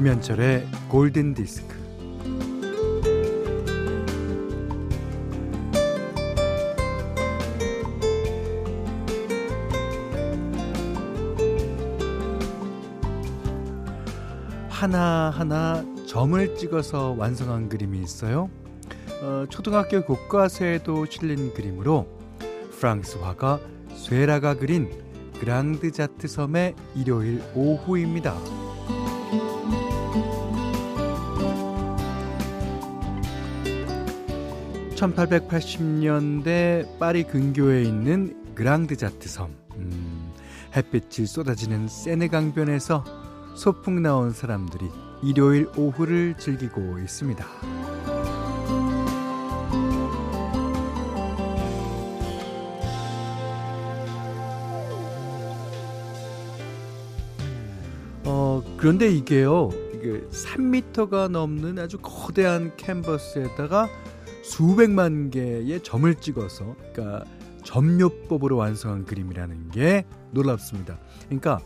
김현철의 골든 디스크. 하나하나 점을 찍어서 완성한 그림이 있어요. 어, 초등학교 교과서에도 실린 그림으로 프랑스 화가 쇠라가 그린 그랑드 자트 섬의 일요일 오후입니다. 1880년대 파리 근교에 있는 그랑드 자트 섬. 음, 햇빛이 쏟아지는 세네 강변에서 소풍 나온 사람들이 일요일 오후를 즐기고 있습니다. 어, 그런데 이게요, 이게 3미터가 넘는 아주 거대한 캔버스에다가 수백만 개의 점을 찍어서, 그러니까 점묘법으로 완성한 그림이라는 게 놀랍습니다. 그러니까,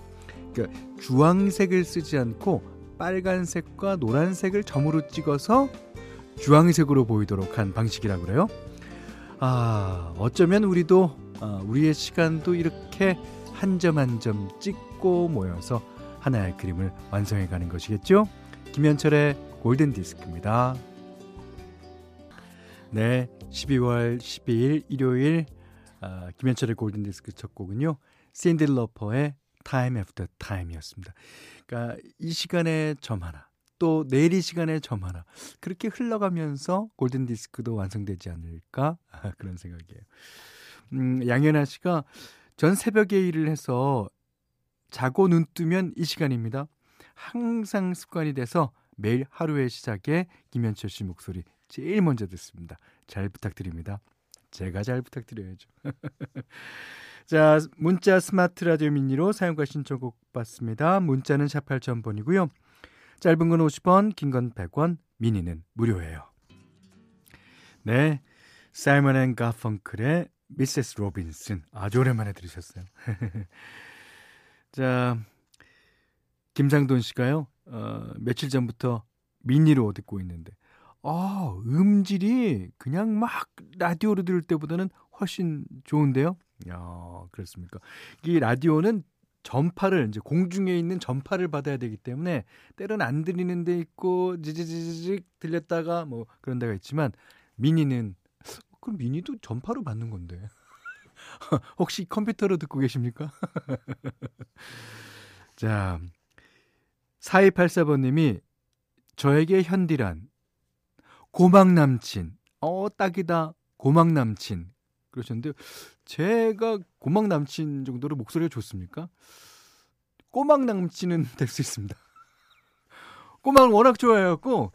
그러니까 주황색을 쓰지 않고 빨간색과 노란색을 점으로 찍어서 주황색으로 보이도록 한 방식이라고 그래요. 아, 어쩌면 우리도 아, 우리의 시간도 이렇게 한 점 한 점 찍고 모여서 하나의 그림을 완성해 가는 것이겠죠? 김현철의 골든 디스크입니다. 네, 12월 12일 일요일 아, 김현철의 골든 디스크 첫 곡은요. 샌디 러퍼의 Time After Time이었습니다. 그러니까 이 시간에 점 하나, 또 내일 이 시간에 점 하나 그렇게 흘러가면서 골든 디스크도 완성되지 않을까 그런 생각이에요. 음, 양현아 씨가 전 새벽에 일을 해서 자고 눈 뜨면 이 시간입니다. 항상 습관이 돼서 매일 하루의 시작에 김현철 씨 목소리 제일 먼저 듣습니다. 잘 부탁드립니다. 제가 잘 부탁드려야죠. 자, 문자 스마트 라디오 미니로 사용과 신청곡 받습니다. 문자는 샵 8000번이고요. 짧은 건 50원, 긴 건 100원, 미니는 무료예요. 네. 사이먼 앤 가펑클의 Mrs. Robinson. 아주 오랜만에 들으셨어요. 자, 김상돈 씨가요, 어, 며칠 전부터 미니로 듣고 있는데, 아, 음질이 그냥 막 라디오로 들을 때보다는 훨씬 좋은데요? 야, 그렇습니까? 이 라디오는 전파를 이제 공중에 있는 전파를 받아야 되기 때문에 때로는 안 들리는 데 있고 지지지직 들렸다가 뭐 그런 데가 있지만 미니는 그럼 미니도 전파로 받는 건데. 혹시 컴퓨터로 듣고 계십니까? 자, 4284번님이 저에게 현디란 고막 남친, 어, 딱이다, 고막 남친. 그러셨는데, 제가 고막 남친 정도로 목소리가 좋습니까? 꼬막 남친은 될 수 있습니다. 꼬막을 워낙 좋아해갖고,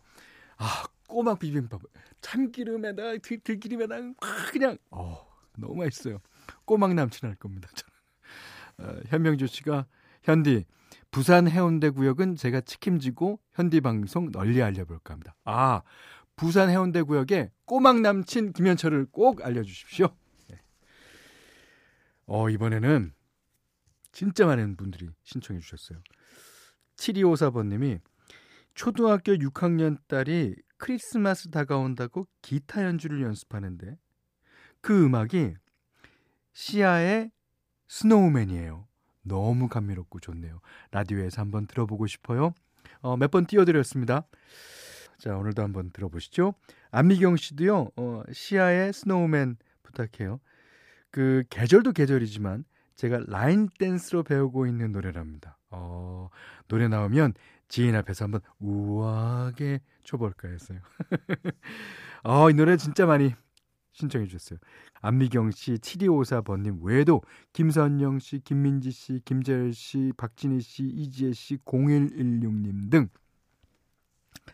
아, 꼬막 비빔밥. 참기름에다가 들, 들기름에다가 그냥, 어, 너무 맛있어요. 꼬막 남친 할 겁니다. 저는. 어, 현명주 씨가 현디 부산 해운대 구역은 제가 책임지고 현디 방송 널리 알려볼까 합니다. 아 부산 해운대 구역에 꼬막 남친 김현철을 꼭 알려주십시오. 네. 어 이번에는 진짜 많은 분들이 신청해 주셨어요. 7254번님이 초등학교 6학년 딸이 크리스마스 다가온다고 기타 연주를 연습하는데 그 음악이 시아의 Snowman이에요. 너무 감미롭고 좋네요. 라디오에서 한번 들어보고 싶어요. 어, 몇 번 띄워드렸습니다. 자, 오늘도 한번 들어보시죠. 안미경 씨도요, 어, 시아의 Snowman 부탁해요. 그, 계절도 계절이지만, 제가 라인 댄스로 배우고 있는 노래랍니다. 어, 노래 나오면 지인 앞에서 한번 우아하게 쳐볼까 했어요. 어, 이 노래 진짜 많이 신청해 주셨어요. 안미경 씨, 7254번님 외에도 김선영 씨, 김민지 씨, 김재열 씨, 박진희 씨, 이지혜 씨, 0116님 등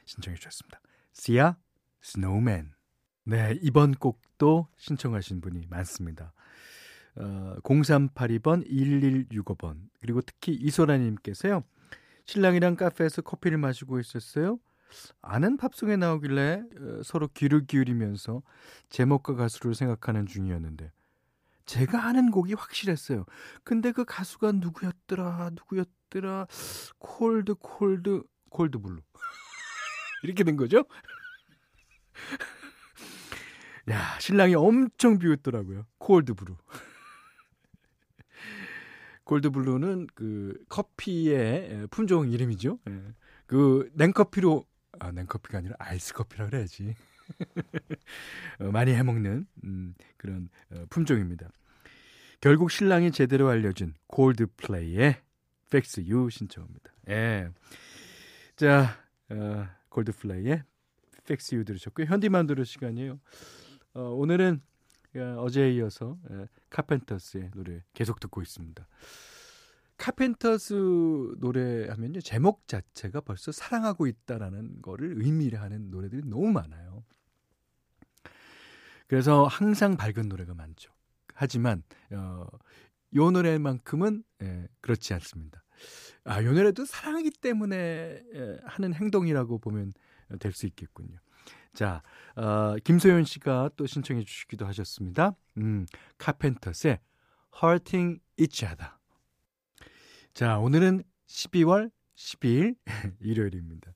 신청해 주셨습니다. 시아, 스노우맨. 네, 이번 곡도 신청하신 분이 많습니다. 어, 0382번, 1165번, 그리고 특히 이소라 님께서요. 신랑이랑 카페에서 커피를 마시고 있었어요. 아는 팝송에 나오길래 어, 서로 귀를 기울이면서 제목과 가수를 생각하는 중이었는데 제가 아는 곡이 확실했어요. 근데 그 가수가 누구였더라, 누구였더라, Cold, cold, cold brew. 이렇게 된 거죠? 야, 신랑이 엄청 비웃더라고요. Cold brew. Cold brew는 그 커피의 품종 이름이죠. 예. 그 냉커피로 아, 냉커피가 아니라 아이스 커피라 그래야지. 어, 많이 해먹는 음, 그런 어, 품종입니다. 결국 신랑이 제대로 알려준 골드플레이의 Fix You 신청합니다. 예. 자, 어, 골드플레이의 Fix You 들으셨고요. 현디만 들을 시간이에요. 어, 오늘은 어, 어제에 이어서 예, 카펜터스의 노래 계속 듣고 있습니다. 카펜터스 노래 하면요. 제목 자체가 벌써 사랑하고 있다라는 거를 의미를 하는 노래들이 너무 많아요. 그래서 항상 밝은 노래가 많죠. 하지만 어, 요 노래만큼은 예, 그렇지 않습니다. 아, 요 노래도 사랑하기 때문에 예, 하는 행동이라고 보면 될 수 있겠군요. 자, 어, 김소연 씨가 또 신청해 주시기도 하셨습니다. 음, 카펜터스의 Hurting Each Other. 자, 오늘은 12월 12일 일요일입니다.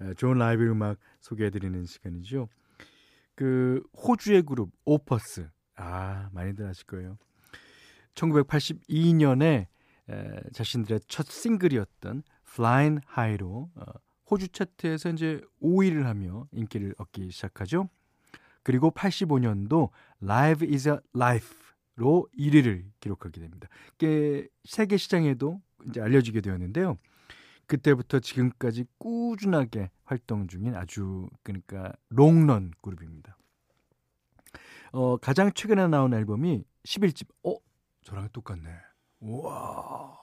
어, 좋은 라이브 음악 소개해 드리는 시간이죠. 그 호주의 그룹 오퍼스. 아, 많이들 아실 거예요. 1982년에 에, 자신들의 첫 싱글이었던 Flying High로 어, 호주 차트에서 이제 5위를 하며 인기를 얻기 시작하죠. 그리고 85년도 Live is a Life로 1위를 기록하게 됩니다. 세계 시장에도 이제 알려지게 되었는데요. 그때부터 지금까지 꾸준하게 활동 중인 아주 그러니까 롱런 그룹입니다. 어, 가장 최근에 나온 앨범이 11집. 어, 저랑 똑같네. 우와.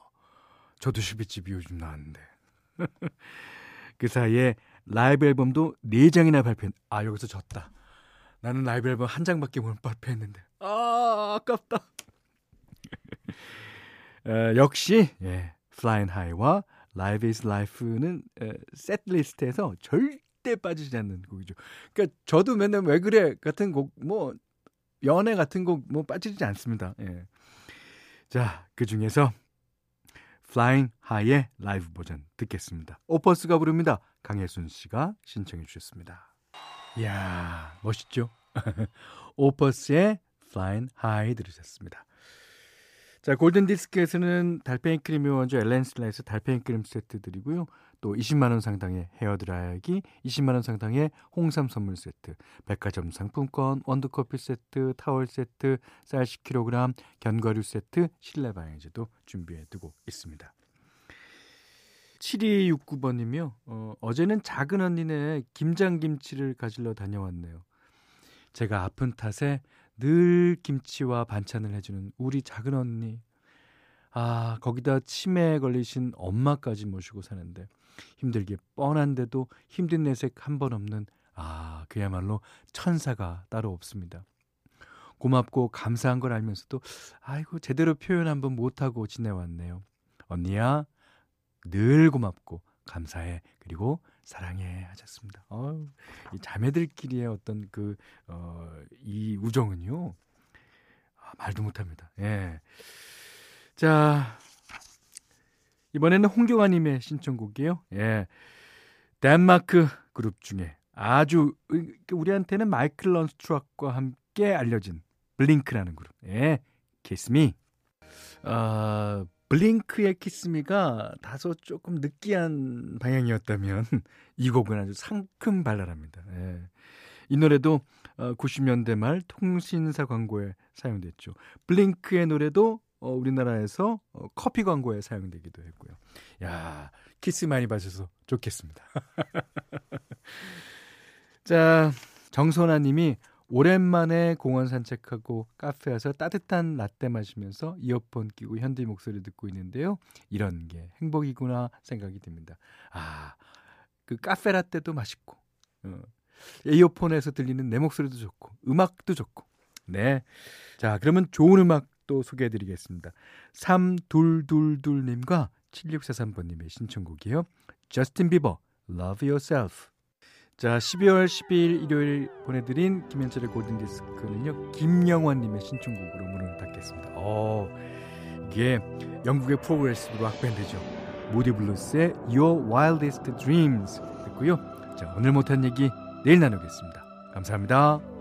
저도 11집이 요즘 나왔는데. 그 사이에 라이브 앨범도 4장이나 발표. 아, 여기서 졌다. 나는 라이브 앨범 한 장밖에 못 발표했는데. 아, 아깝다. 어, 역시 예, Flying High와 Live is Life는 세트 리스트에서 절대 빠지지 않는 곡이죠. 그러니까 저도 맨날 왜 그래 같은 곡 뭐 연애 같은 곡 뭐 빠지지 않습니다. 예. 자, 그 중에서 Flying High의 라이브 버전 듣겠습니다. 오퍼스가 부릅니다. 강혜순 씨가 신청해 주셨습니다. 이야, 멋있죠? 오퍼스의 Flying High 들으셨습니다. 자, 골든 디스크에서는 달팽이 크림이 원조 엘렌실라에서 달팽이 크림 세트 드리고요. 또 20만 원 상당의 헤어 드라이기, 20만 원 상당의 홍삼 선물 세트, 백화점 상품권, 원두 커피 세트, 타월 세트, 쌀 10kg, 견과류 세트, 실내 방향제도 준비해 두고 있습니다. 7269번님이요. 어, 어제는 작은 언니네 김장김치를 가지러 다녀왔네요. 제가 아픈 탓에 늘 김치와 반찬을 해주는 우리 작은 언니. 아, 거기다 치매에 걸리신 엄마까지 모시고 사는데 힘들게 뻔한데도 힘든 내색 한 번 없는 아, 그야말로 천사가 따로 없습니다. 고맙고 감사한 걸 알면서도 아이고 제대로 표현 한번 못하고 지내왔네요. 언니야 늘 고맙고 감사해 그리고 사랑해 하셨습니다. 어이 자매들끼리의 어떤 그, 어, 이 우정은요, 아, 말도 못합니다. 예. 자, 이번에는 홍경아님의 신청곡이에요. 예. 덴마크 그룹 중에 아주 우리한테는 마이클 런스트락과 함께 알려진 블링크라는 그룹. 예. 키스미. 아, 블링크의 키스미가 다소 조금 느끼한 방향이었다면 이 곡은 아주 상큼 발랄합니다. 예. 이 노래도 90년대 어, 말 통신사 광고에 사용됐죠. 블링크의 노래도 어, 우리나라에서 어, 커피 광고에 사용되기도 했고요. 야, 키스 많이 받으셔서 좋겠습니다. 자, 정선아 님이 오랜만에 공원 산책하고 카페 와서 따뜻한 라떼 마시면서 이어폰 끼고 현디 목소리 듣고 있는데요. 이런 게 행복이구나 생각이 듭니다. 아, 그 카페 라떼도 맛있고, 어, 이어폰에서 들리는 내 목소리도 좋고, 음악도 좋고. 네. 자, 그러면 좋은 음악 또 소개해 드리겠습니다. 3222님과 7643번님의 신청곡이에요. 저스틴 비버, Love Yourself. 자, 12월 12일 일요일 보내드린 김현철의 골든디스크는요, 김영환님의 신청곡으로 문을 닫겠습니다. 어, 이게 영국의 프로그레시브 락 밴드죠. 무디 블루스의 Your Wildest Dreams 듣고요. 자, 오늘 못한 얘기 내일 나누겠습니다. 감사합니다.